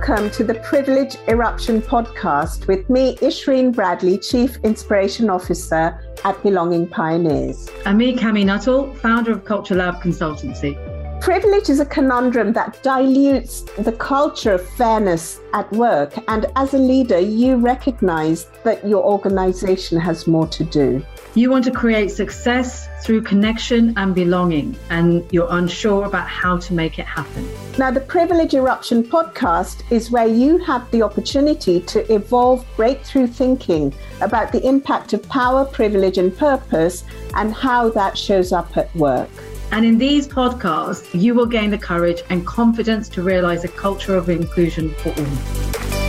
Welcome to the Privilege Eruption podcast with me, Ishreen Bradley, Chief Inspiration Officer at Belonging Pioneers. And me, Kami Nuttall, founder of Culture Lab Consultancy. Privilege is a conundrum that dilutes the culture of fairness at work. And as a leader, you recognize that your organization has more to do. You want to create success through connection and belonging, and you're unsure about how to make it happen. Now, the Privilege Eruption podcast is where you have the opportunity to evolve breakthrough thinking about the impact of power, privilege, and purpose and how that shows up at work. And in these podcasts, you will gain the courage and confidence to realize a culture of inclusion for all.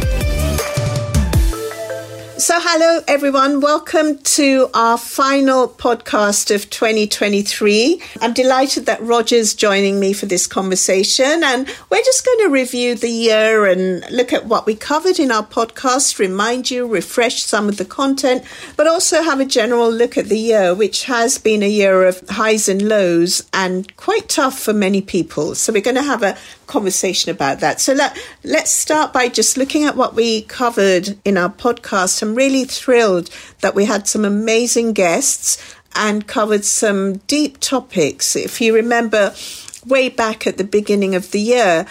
So, hello everyone. Welcome to our final podcast of 2023. I'm delighted that Roger's joining me for this conversation, and we're just going to review the year and look at what we covered in our podcast, remind you, refresh some of the content, but also have a general look at the year, which has been a year of highs and lows and quite tough for many people. So, we're going to have a conversation about that. So, let, let's start by just looking at what we covered in our podcast Really thrilled that we had some amazing guests and covered some deep topics. If you remember, way back at the beginning of the year,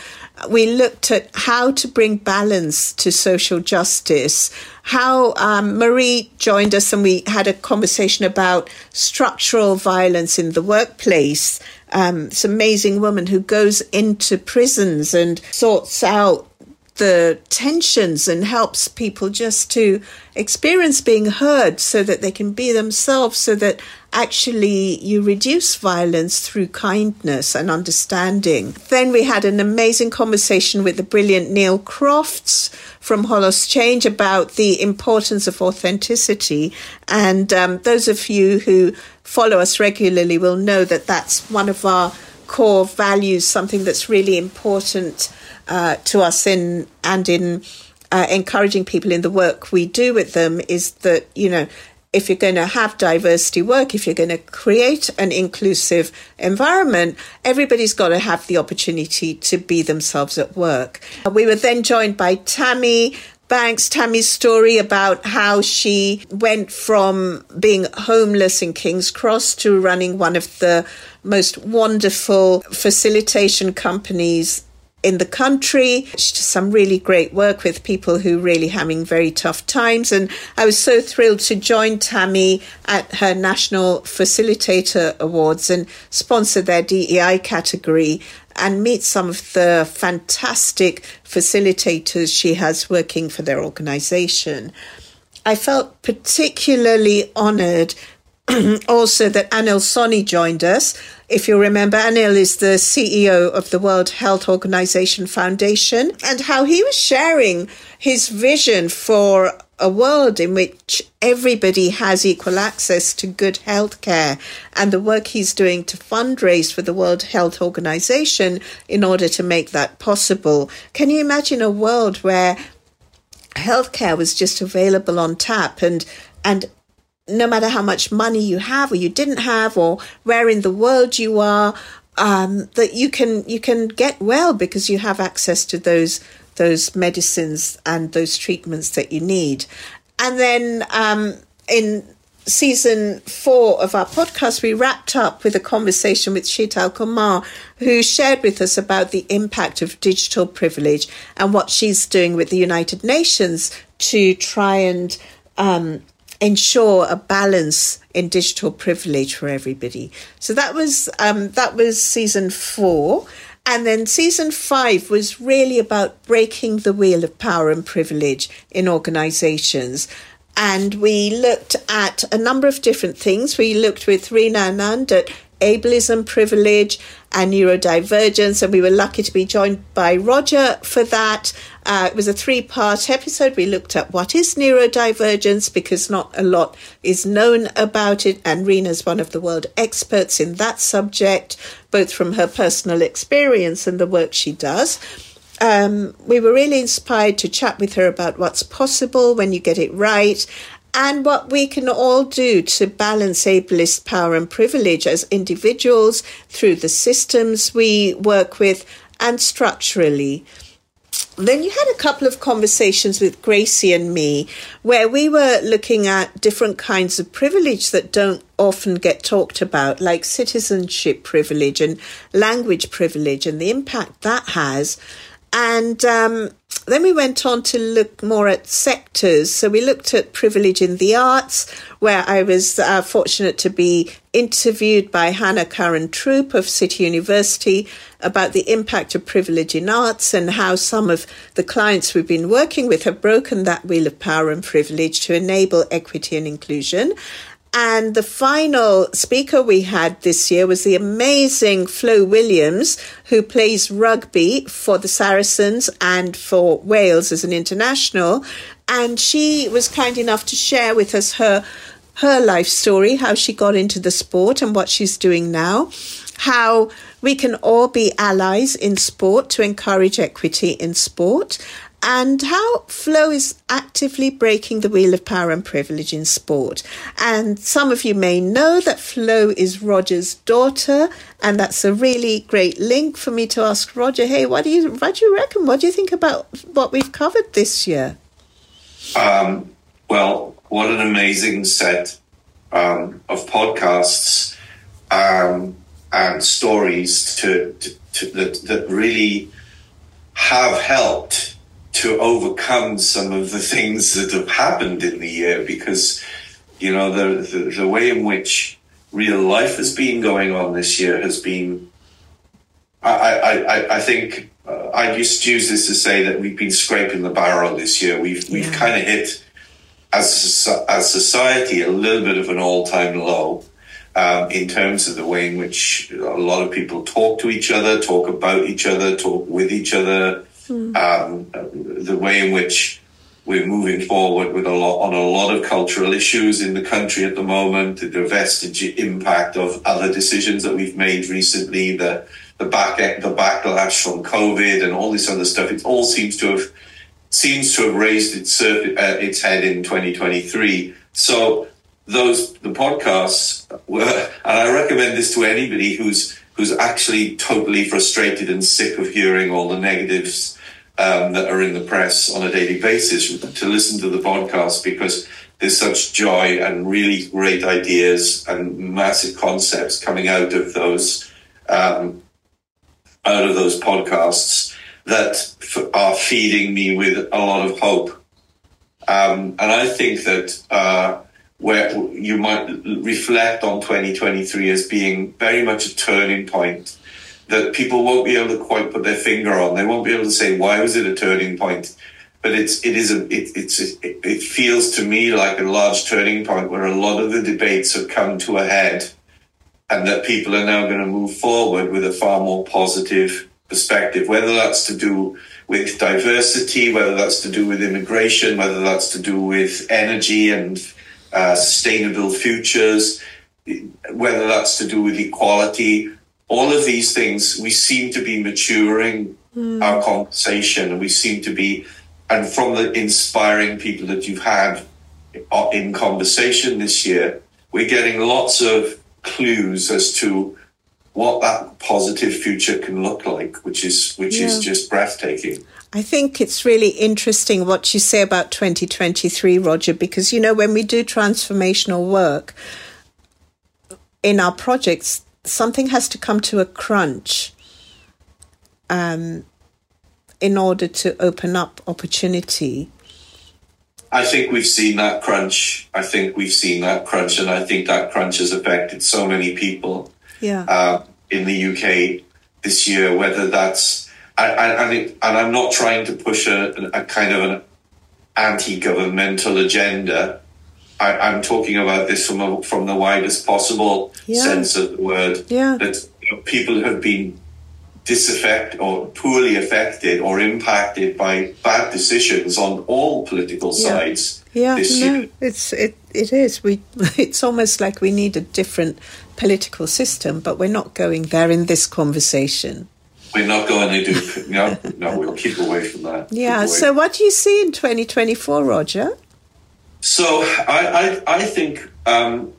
we looked at how to bring balance to social justice. How um, Marie joined us and we had a conversation about structural violence in the workplace. Um, this amazing woman who goes into prisons and sorts out the tensions and helps people just to experience being heard so that they can be themselves, so that actually you reduce violence through kindness and understanding. Then we had an amazing conversation with the brilliant Neil Crofts from Holos Change about the importance of authenticity. And um, those of you who follow us regularly will know that that's one of our core values, something that's really important uh, to us in and in uh, encouraging people in the work we do with them is that you know if you're going to have diversity work, if you're going to create an inclusive environment, everybody's got to have the opportunity to be themselves at work. We were then joined by Tammy Banks, Tammy's story about how she went from being homeless in King's Cross to running one of the most wonderful facilitation companies in the country. She does some really great work with people who really having very tough times. And I was so thrilled to join Tammy at her National Facilitator Awards and sponsor their DEI category and meet some of the fantastic facilitators she has working for their organization. I felt particularly honored also that Anil Soni joined us. If you remember, Anil is the CEO of the World Health Organization Foundation and how he was sharing his vision for a world in which everybody has equal access to good health care and the work he's doing to fundraise for the World Health Organization in order to make that possible. Can you imagine a world where healthcare was just available on tap and and no matter how much money you have or you didn't have or where in the world you are um, that you can you can get well because you have access to those those medicines and those treatments that you need. And then um, in season four of our podcast, we wrapped up with a conversation with Sheetal Kumar, who shared with us about the impact of digital privilege and what she's doing with the United Nations to try and um, ensure a balance in digital privilege for everybody. So that was um, that was season four. And then season five was really about breaking the wheel of power and privilege in organizations. And we looked at a number of different things. We looked with Rina Anand at ableism, privilege, and neurodivergence. And we were lucky to be joined by Roger for that. Uh, it was a three part episode. We looked at what is neurodivergence because not a lot is known about it. And Rina's one of the world experts in that subject, both from her personal experience and the work she does. Um, we were really inspired to chat with her about what's possible when you get it right and what we can all do to balance ableist power and privilege as individuals through the systems we work with and structurally. then you had a couple of conversations with Gracie and me where we were looking at different kinds of privilege that don't often get talked about, like citizenship privilege and language privilege and the impact that has. And um, then we went on to look more at sectors. So we looked at privilege in the arts, where I was uh, fortunate to be interviewed by Hannah Karen Troop of City University about the impact of privilege in arts and how some of the clients we've been working with have broken that wheel of power and privilege to enable equity and inclusion. And the final speaker we had this year was the amazing Flo Williams, who plays rugby for the Saracens and for Wales as an international. And she was kind enough to share with us her her life story, how she got into the sport and what she's doing now, how we can all be allies in sport to encourage equity in sport, and how Flo is actively breaking the wheel of power and privilege in sport. And some of you may know that Flo is Roger's daughter, and that's a really great link for me to ask Roger, hey, what do you what do you reckon? What do you think about what we've covered this year? Um, well, what an amazing set um, of podcasts um, and stories to, to, to that, that really have helped to overcome some of the things that have happened in the year because you know the, the, the way in which real life has been going on this year has been I I, I, think uh, I used to use this to say that we've been scraping the barrel this year. We've we've kind of hit as as society a little bit of an all time low um, in terms of the way in which a lot of people talk to each other, talk about each other, talk with each other, mm. um, the way in which we're moving forward with a lot on a lot of cultural issues in the country at the moment, the vestige impact of other decisions that we've made recently, the the back the backlash from COVID and all this other stuff. It all seems to have seems to have raised its uh, its head in 2023. So those the podcasts were, and I recommend this to anybody who's who's actually totally frustrated and sick of hearing all the negatives um, that are in the press on a daily basis to listen to the podcast because there's such joy and really great ideas and massive concepts coming out of those um, out of those podcasts that f- are feeding me with a lot of hope. Um, and I think that uh, where you might reflect on 2023 as being very much a turning point that people won't be able to quite put their finger on. They won't be able to say why was it a turning point, but it's it is a it, it's a, it feels to me like a large turning point where a lot of the debates have come to a head, and that people are now going to move forward with a far more positive perspective. Whether that's to do with diversity, whether that's to do with immigration, whether that's to do with energy and uh, sustainable futures, whether that's to do with equality all of these things, we seem to be maturing mm. our conversation and we seem to be, and from the inspiring people that you've had in conversation this year, we're getting lots of clues as to what that positive future can look like, which is which yeah. is just breathtaking. I think it's really interesting what you say about 2023, Roger, because you know when we do transformational work in our projects, something has to come to a crunch um, in order to open up opportunity. I think we've seen that crunch. I think we've seen that crunch, and I think that crunch has affected so many people yeah. uh, in the UK this year. Whether that's and, and, and I'm not trying to push a, a kind of an anti-governmental agenda. I, am talking about this from a, from the widest possible yeah. sense of the word. Yeah. That you know, people have been disaffected or poorly affected or impacted by bad decisions on all political sides. Yeah, yeah no, it's it it is. We it's almost like we need a different political system, but we're not going there in this conversation. We're not going to do no, no. We'll keep away from that. Yeah. So, what do you see in 2024, Roger? So I, I, I think um,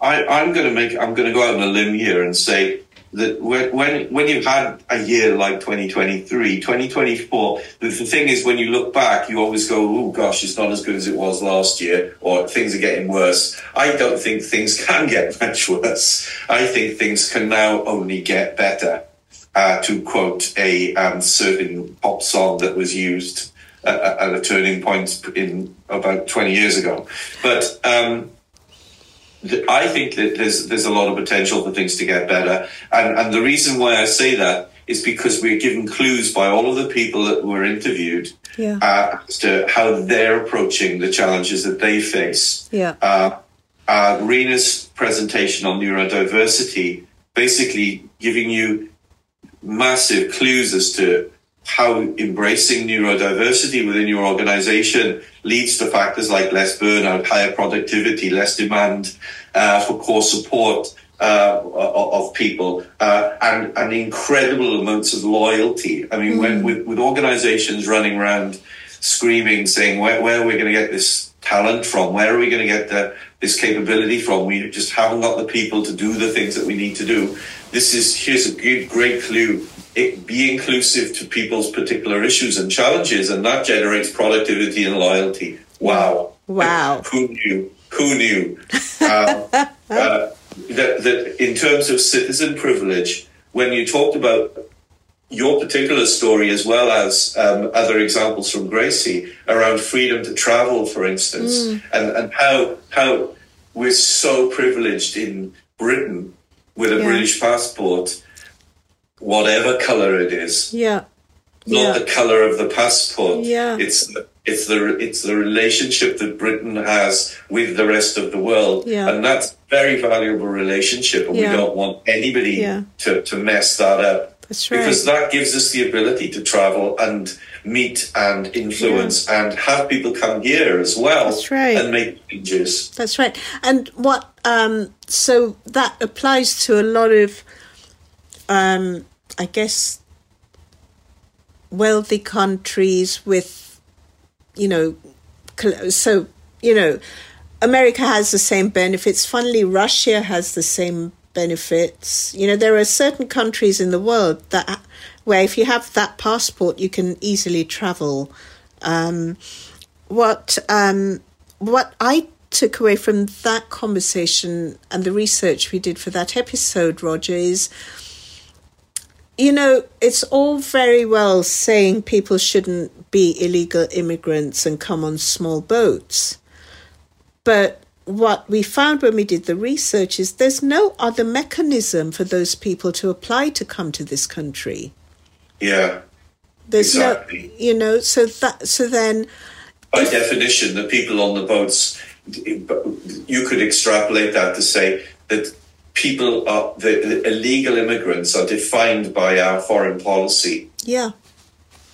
I, I'm going to make I'm going to go out on a limb here and say that when when you've had a year like 2023, 2024, the, the thing is when you look back, you always go, "Oh gosh, it's not as good as it was last year," or things are getting worse. I don't think things can get much worse. I think things can now only get better. Uh, to quote a um, certain pop song that was used at, a turning point in about 20 years ago, but. Um, I think that there's there's a lot of potential for things to get better, and and the reason why I say that is because we're given clues by all of the people that were interviewed yeah. uh, as to how they're approaching the challenges that they face. Yeah. Uh, uh, Rina's presentation on neurodiversity basically giving you massive clues as to how embracing neurodiversity within your organization leads to factors like less burnout, higher productivity, less demand uh, for core support uh, of people, uh, and, and incredible amounts of loyalty. I mean, mm. when with, with organizations running around screaming, saying, where, where are we going to get this talent from? Where are we going to get the, this capability from? We just haven't got the people to do the things that we need to do. This is, here's a good, great clue be inclusive to people's particular issues and challenges, and that generates productivity and loyalty. Wow! Wow! Who knew? Who knew? um, uh, that, that in terms of citizen privilege, when you talked about your particular story as well as um, other examples from Gracie around freedom to travel, for instance, mm. and, and how how we're so privileged in Britain with a yeah. British passport whatever color it is. Yeah. Not yeah. the color of the passport. Yeah. It's the, it's the it's the relationship that Britain has with the rest of the world, yeah. and that's very valuable relationship, and yeah. we don't want anybody yeah. to, to mess that up. That's right. Because that gives us the ability to travel and meet and influence and have people come here as well. That's right. And make changes. That's right. And what um, so that applies to a lot of um, I guess, wealthy countries with, you know, so, you know, America has the same benefits. Funnily, Russia has the same benefits. You know, there are certain countries in the world that where if you have that passport, you can easily travel. Um, what um, what I took away from that conversation and the research we did for that episode, Roger, is you know, it's all very well saying people shouldn't be illegal immigrants and come on small boats. But what we found when we did the research is there's no other mechanism for those people to apply to come to this country. Yeah. There's exactly. no, you know, so that, so then. By if, definition, the people on the boats, you could extrapolate that to say that people are the, the illegal immigrants are defined by our foreign policy. Yeah.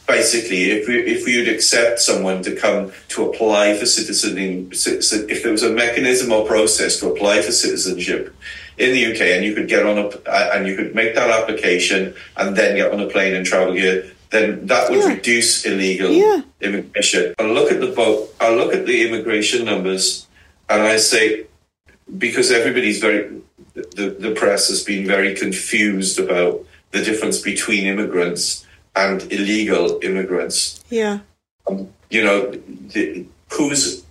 Basically, if we if we would accept someone to come to apply for citizenship, if there was a mechanism or process to apply for citizenship in the UK, and you could get on a and you could make that application and then get on a plane and travel here, then that would yeah. reduce illegal yeah. immigration. I look at the boat. I look at the immigration numbers, and I say because everybody's very the, the press has been very confused about the difference between immigrants and illegal immigrants. Yeah. Um, you know, the, who's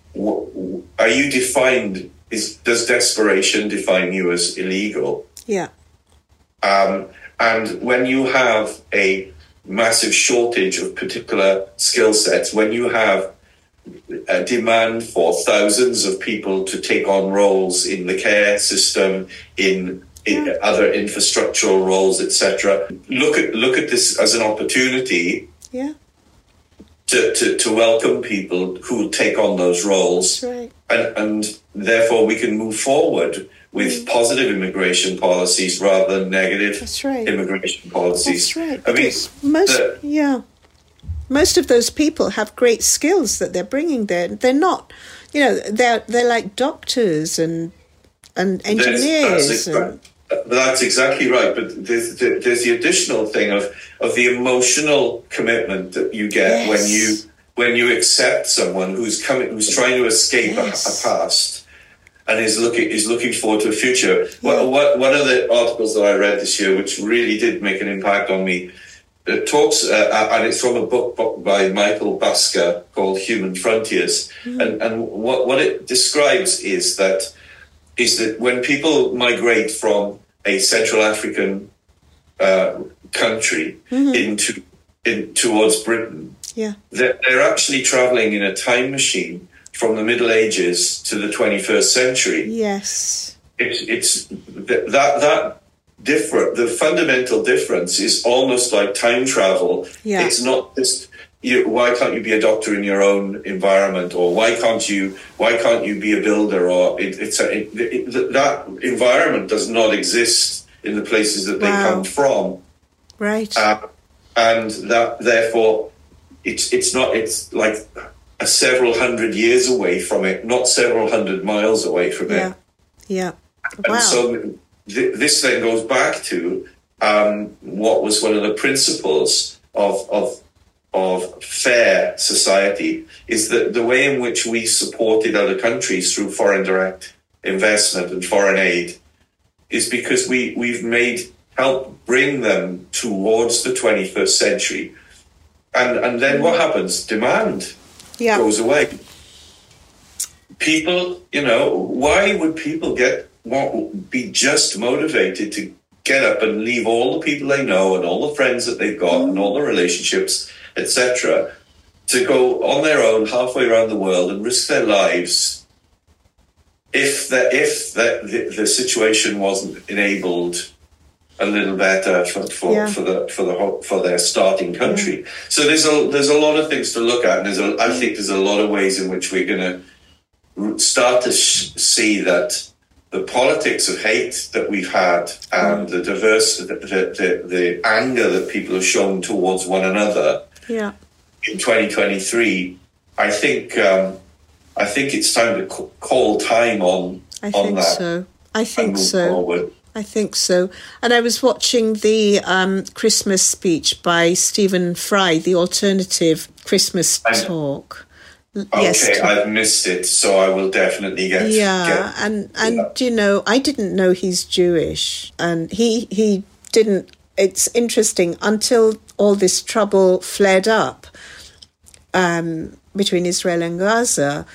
are you defined? Is does desperation define you as illegal? Yeah. Um, and when you have a massive shortage of particular skill sets, when you have a demand for thousands of people to take on roles in the care system, in, in other infrastructural roles, etc. Look at look at this as an opportunity. Yeah. To, to, to welcome people who take on those roles, right. and, and therefore we can move forward with mm. positive immigration policies rather than negative right. immigration policies. That's right. I mean, most, the, yeah most of those people have great skills that they're bringing there. They're not, you know, they're they're like doctors and and engineers. That's, that's, that's exactly right. But there's, there's the additional thing of of the emotional commitment that you get yes. when you when you accept someone who's coming who's trying to escape yes. a, a, past and is looking is looking forward to a future. Well, what, one of the articles that I read this year, which really did make an impact on me, it talks, uh, and it's from a book by Michael Bhaskar called Human Frontiers, mm. and and what what it describes is that is that when people migrate from a Central African uh, country mm-hmm. into in towards Britain, yeah, they're, they're actually traveling in a time machine from the Middle Ages to the 21st century. Yes. It's, it's that, that different, the fundamental difference is almost like time travel. Yeah. It's not just, you, why can't you be a doctor in your own environment or why can't you, why can't you be a builder or it, it's a, it, it, that environment does not exist in the places that they wow. come from. Right. Uh, and that therefore it's, it's not, it's like, several hundred years away from it, not several hundred miles away from it. Yeah. Yeah. Wow. And so th- this then goes back to um, what was one of the principles of, of of fair society is that the way in which we supported other countries through foreign direct investment and foreign aid is because we, we've made help bring them towards the 21st century. And, and then what happens? Demand yeah. goes away. People, you know, why would people get want, be just motivated to get up and leave all the people they know and all the friends that they've got and all the relationships, etc., to go on their own halfway around the world and risk their lives if the if the, the, the situation wasn't enabled a little better for, for, yeah. for the for the for their starting country. Yeah. So there's a there's a lot of things to look at, and there's a, I think there's a lot of ways in which we're going to start to sh- see that the politics of hate that we've had and the diverse the, the, the, anger that people have shown towards one another yeah. in 2023 i think um, i think it's time to call time on I on think that so i think so forward. I think so. And I was watching the um, Christmas speech by Stephen Fry, the alternative Christmas talk. Okay, I've missed it, so I will definitely get. Yeah, get, and and yeah. you know, I didn't know he's Jewish, and he he didn't. It's interesting until all this trouble flared up um, between Israel and Gaza.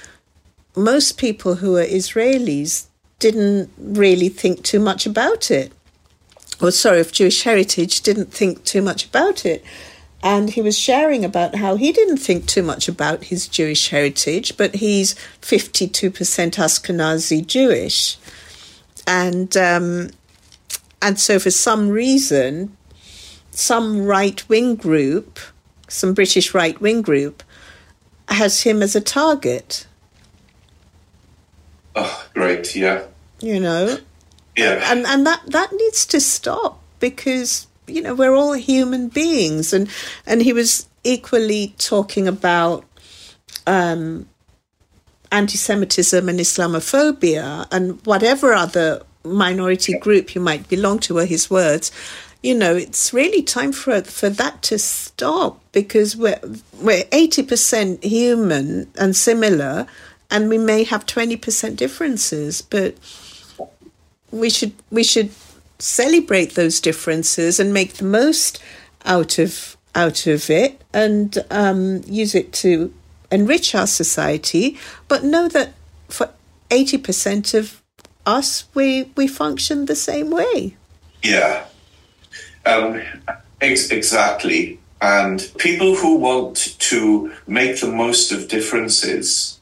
Most people who are Israelis didn't really think too much about it. Or, sorry, of Jewish heritage didn't think too much about it. And he was sharing about how he didn't think too much about his Jewish heritage, but he's 52% Ashkenazi Jewish. And, um, and so, for some reason, some right wing group, some British right wing group, has him as a target. Oh, great! Yeah. You know. Yeah. And and that that needs to stop because you know we're all human beings, and and he was equally talking about. Um, anti-Semitism and Islamophobia and whatever other minority group you might belong to, were his words. You know, it's really time for for that to stop because we're we're eighty percent human and similar, and we may have 20% differences but we should we should celebrate those differences and make the most out of out of it and um, use it to enrich our society. But know that for 80% of us we we function the same way. Yeah. Um, ex- exactly. And people who want to make the most of differences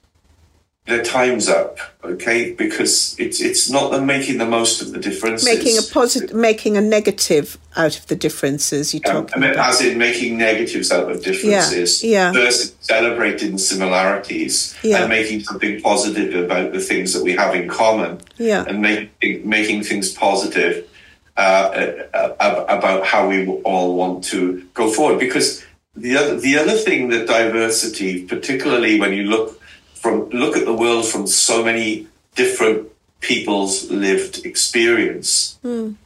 their time's up, okay? Because it's it's not them making the most of the differences. Making a positive, making a negative out of the differences you talk um, about. As in making negatives out of differences. Yeah. yeah. Versus celebrating similarities yeah. and making something positive about the things that we have in common. Yeah. And making making things positive uh, uh, about how we all want to go forward. Because the other the other thing that diversity, particularly when you look from look at the world from so many different people's lived experience. Mm.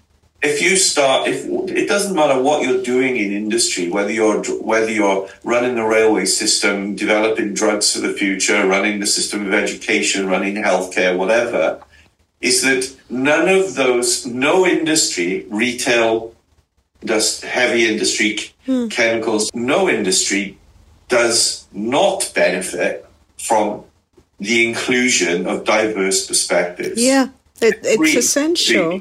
If you start, if it doesn't matter what you're doing in industry, whether you're whether you're running the railway system, developing drugs for the future, running the system of education, running healthcare, whatever, is that none of those, no industry, retail, does heavy industry, Hmm. chemicals, no industry does not benefit from the inclusion of diverse perspectives. Yeah, it, it's Every essential.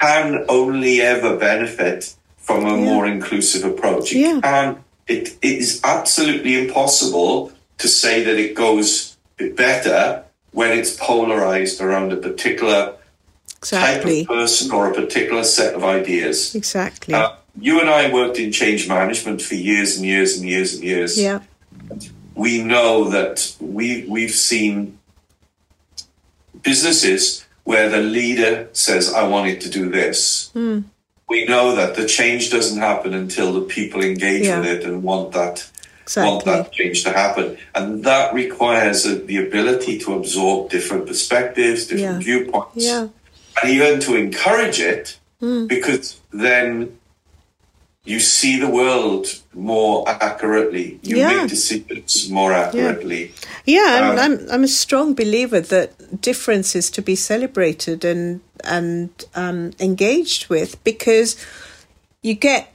Can only ever benefit from a Yeah. more inclusive approach. It Yeah. can. It, it is absolutely impossible to say that it goes better when it's polarized around a particular Exactly. type of person or a particular set of ideas. Exactly. Uh, you and I worked in change management for years and years and years and years. yeah. We know that we we've seen businesses where the leader says, "I wanted to do this." Hmm. We know that the change doesn't happen until the people engage Yeah. with it and want that want that change to happen, and that requires uh, the ability to absorb different perspectives, different Yeah. viewpoints, Yeah. and even to encourage it, Hmm. because then you see the world more accurately. You Yeah. make decisions more accurately. Yeah, and Um, I'm I'm a strong believer that difference is to be celebrated and and um, engaged with because you get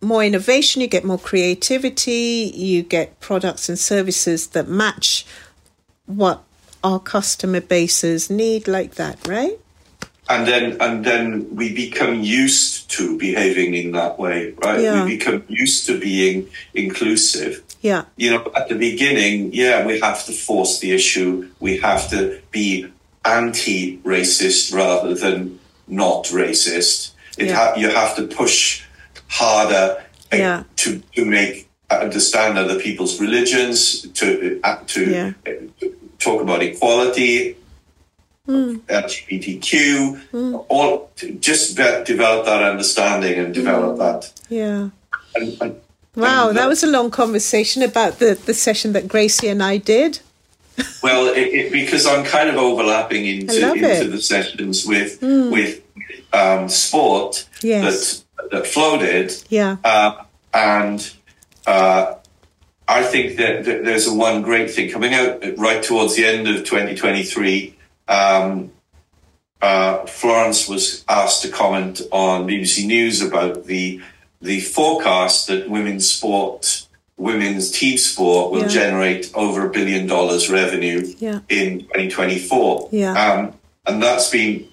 more innovation, you get more creativity, you get products and services that match what our customer bases need, like that, right? And then and then we become used to behaving in that way, right? Yeah. We become used to being inclusive. Yeah, You know, at the beginning, yeah, we have to force the issue. We have to be anti-racist rather than not racist. It Yeah. ha- you have to push harder uh, Yeah. to to make understand other people's religions, to uh, to Yeah. uh, talk about equality, Hmm. LGBTQ, all just be- develop that understanding and develop Hmm. that. yeah. And, and, Wow, and that was a long conversation about the, the session that Gracie and I did. well, it, it, because I'm kind of overlapping into into. The sessions with with um, sport Yes. that that floated, Yeah, uh, and uh, I think that, that there's a one great thing coming out right towards the end of 2023. Um, uh, Florence was asked to comment on BBC News about the the forecast that women's sport, women's team sport, will Yeah. generate over a billion dollars revenue Yeah. in 2024. Yeah. Um, and that's been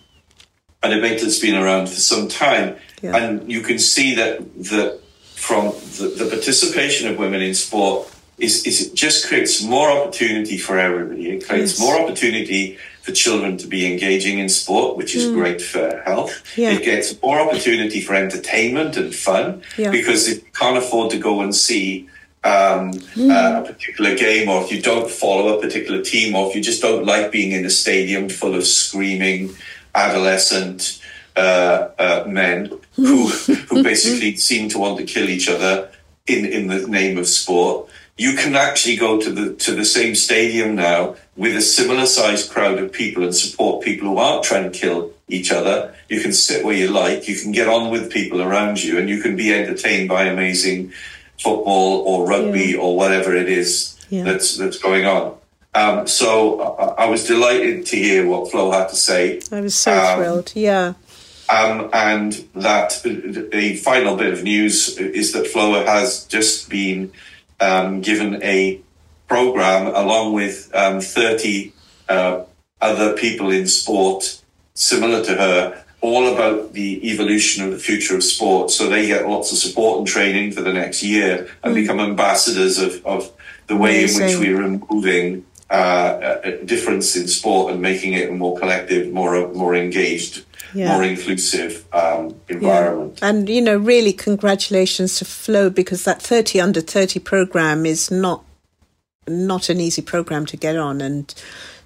a debate that's been around for some time. Yeah. And you can see that the from the, the participation of women in sport is, is it just creates more opportunity for everybody. It creates Yes. more opportunity for children to be engaging in sport, which is great for health. Mm. Yeah. It gets more opportunity for entertainment and fun Yeah. because if you can't afford to go and see um, Mm. a particular game, or if you don't follow a particular team, or if you just don't like being in a stadium full of screaming adolescent uh, uh, men who who basically seem to want to kill each other in in the name of sport. You can actually go to the to the same stadium now with a similar sized crowd of people and support people who aren't trying to kill each other. You can sit where you like. You can get on with people around you, and you can be entertained by amazing football or rugby or whatever it is Yeah. that's that's going on. Um, so I, I was delighted to hear what Flo had to say. I was so Um, thrilled. Yeah, Um, and that the final bit of news is that Flo has just been um, given a program along with um, 30 uh, other people in sport similar to her, all about the evolution of the future of sport. So they get lots of support and training for the next year and become ambassadors of, of the way in which we're removing uh, a difference in sport and making it a more collective, more more engaged Yeah. more inclusive um, environment. And, you know, really congratulations to Flo because that 30 under 30 program is not not an easy program to get on. And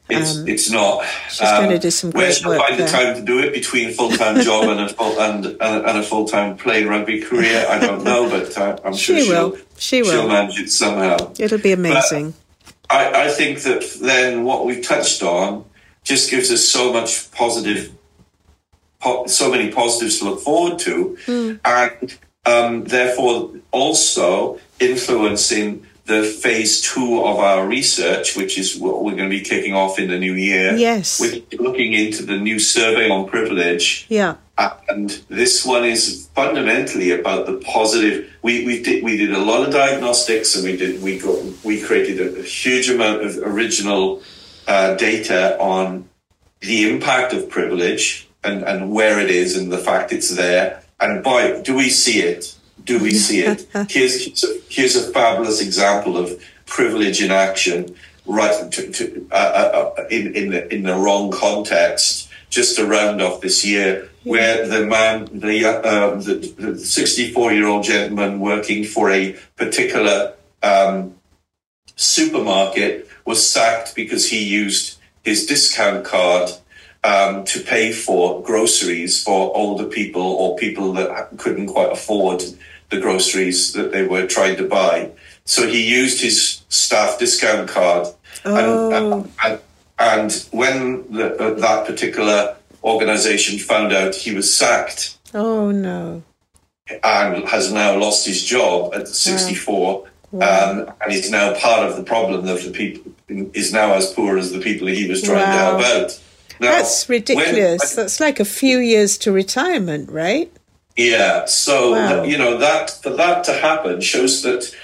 It's um, it's not. she's gonna do some Where great she'll work find the time to do it between a full time job and a full and, and, a full time playing rugby career? I don't know, but uh, I'm She sure will. she'll She will. she'll manage it somehow. it'll be amazing. I, I think that then what we've touched on just gives us so much positive, po- so many positives to look forward to, and um, therefore also influencing the phase two of our research, which is what we're going to be kicking off in the new year. Yes. We're looking into the new survey on privilege. Yeah. And this one is fundamentally about the positive. We, we did we did a lot of diagnostics, and we did we got we created a, a huge amount of original uh, data on the impact of privilege and, and where it is and the fact it's there. And boy, do we see it? Do we see it? here's here's a, here's a fabulous example of privilege in action, right to, to, uh, uh, uh in in the in the wrong context. Just to round off this year, where the man, the uh, the 64 year old gentleman working for a particular um, supermarket was sacked because he used his discount card um, to pay for groceries for older people or people that couldn't quite afford the groceries that they were trying to buy. So he used his staff discount card. Oh. And, and, and when the, uh, that particular organization found out he was sacked. Oh, no. And has now lost his job at 64. Wow. Um, and he's now part of the problem of the people, is now as poor as the people he was trying wow. to help out. Now, That's ridiculous. When, That's like a few years to retirement, right? Yeah. So wow. you know that for that to happen shows that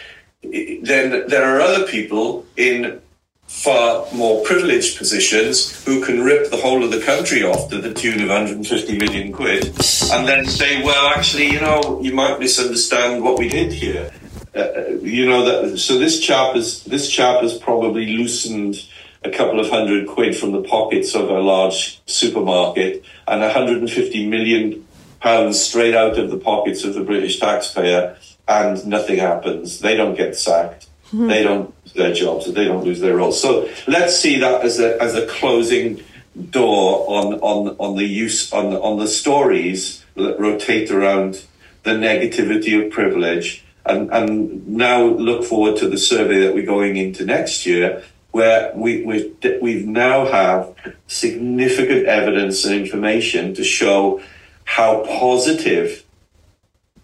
then there are other people in far more privileged positions who can rip the whole of the country off to the tune of 150 million quid and then say, well, actually, you know, you might misunderstand what we did here. Uh, uh you know that. So this chap is this chap has probably loosened a couple of hundred quid from the pockets of a large supermarket and 150 million pounds straight out of the pockets of the British taxpayer, and nothing happens. They don't get sacked. Mm-hmm. They don't lose their jobs. They don't lose their roles. So let's see that as a as a closing door on on on the use on on the stories that rotate around the negativity of privilege. And, and now look forward to the survey that we're going into next year where we, we've, we've now have significant evidence and information to show how positive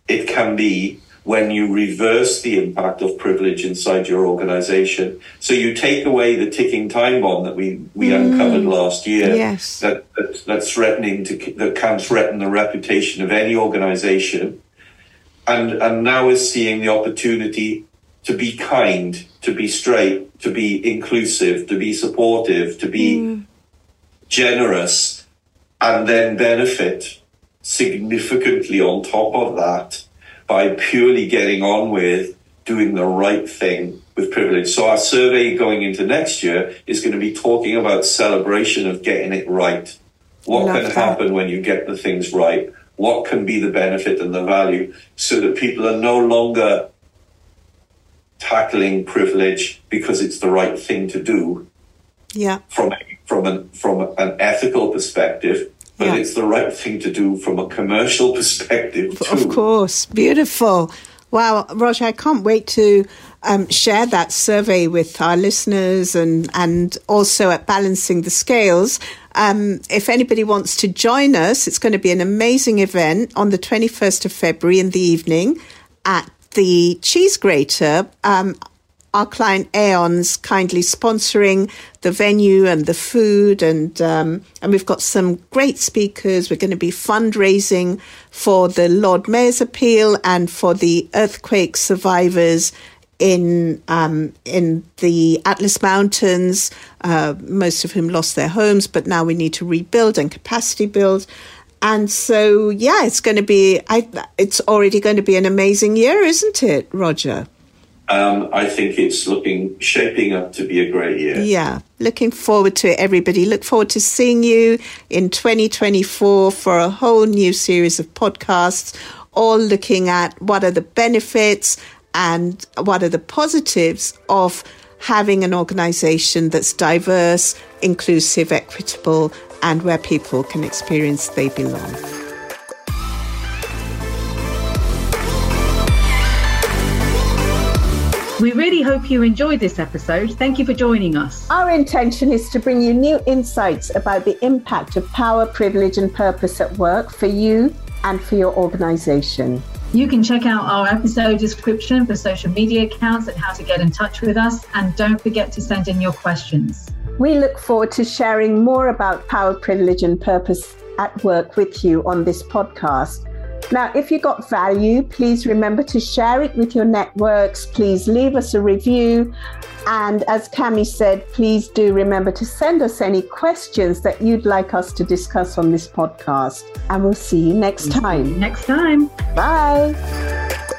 it can be when you reverse the impact of privilege inside your organization. So you take away the ticking time bomb that we, we mm. uncovered last year yes. that, that, that's threatening to, that can threaten the reputation of any organization. And, and now is seeing the opportunity to be kind, to be straight, to be inclusive, to be supportive, to be mm. generous, and then benefit significantly on top of that by purely getting on with doing the right thing with privilege. So our survey going into next year is going to be talking about celebration of getting it right. What Love can that. happen when you get the things right? What can be the benefit and the value so that people are no longer tackling privilege because it's the right thing to do. Yeah. From from an from an ethical perspective, but yeah. it's the right thing to do from a commercial perspective too. Of course, beautiful. Wow, Roger, I can't wait to um, share that survey with our listeners and and also at balancing the scales. Um, if anybody wants to join us, it's going to be an amazing event on the 21st of February in the evening at the cheese grater, um, our client Aon's kindly sponsoring the venue and the food, and um, and we've got some great speakers. We're going to be fundraising for the Lord Mayor's appeal and for the earthquake survivors in um, in the Atlas Mountains, uh, most of whom lost their homes, but now we need to rebuild and capacity build. And so, yeah, it's going to be, I, it's already going to be an amazing year, isn't it, Roger? Um, I think it's looking, shaping up to be a great year. Yeah, looking forward to it, everybody. Look forward to seeing you in 2024 for a whole new series of podcasts, all looking at what are the benefits and what are the positives of having an organization that's diverse, inclusive, equitable, and where people can experience they belong. We really hope you enjoyed this episode. Thank you for joining us. Our intention is to bring you new insights about the impact of power, privilege, and purpose at work for you and for your organization. You can check out our episode description for social media accounts and how to get in touch with us. And don't forget to send in your questions. We look forward to sharing more about power, privilege, and purpose at work with you on this podcast. Now, if you got value, please remember to share it with your networks. Please leave us a review. And as Kami said, please do remember to send us any questions that you'd like us to discuss on this podcast. And we'll see you next time. Next time. Bye.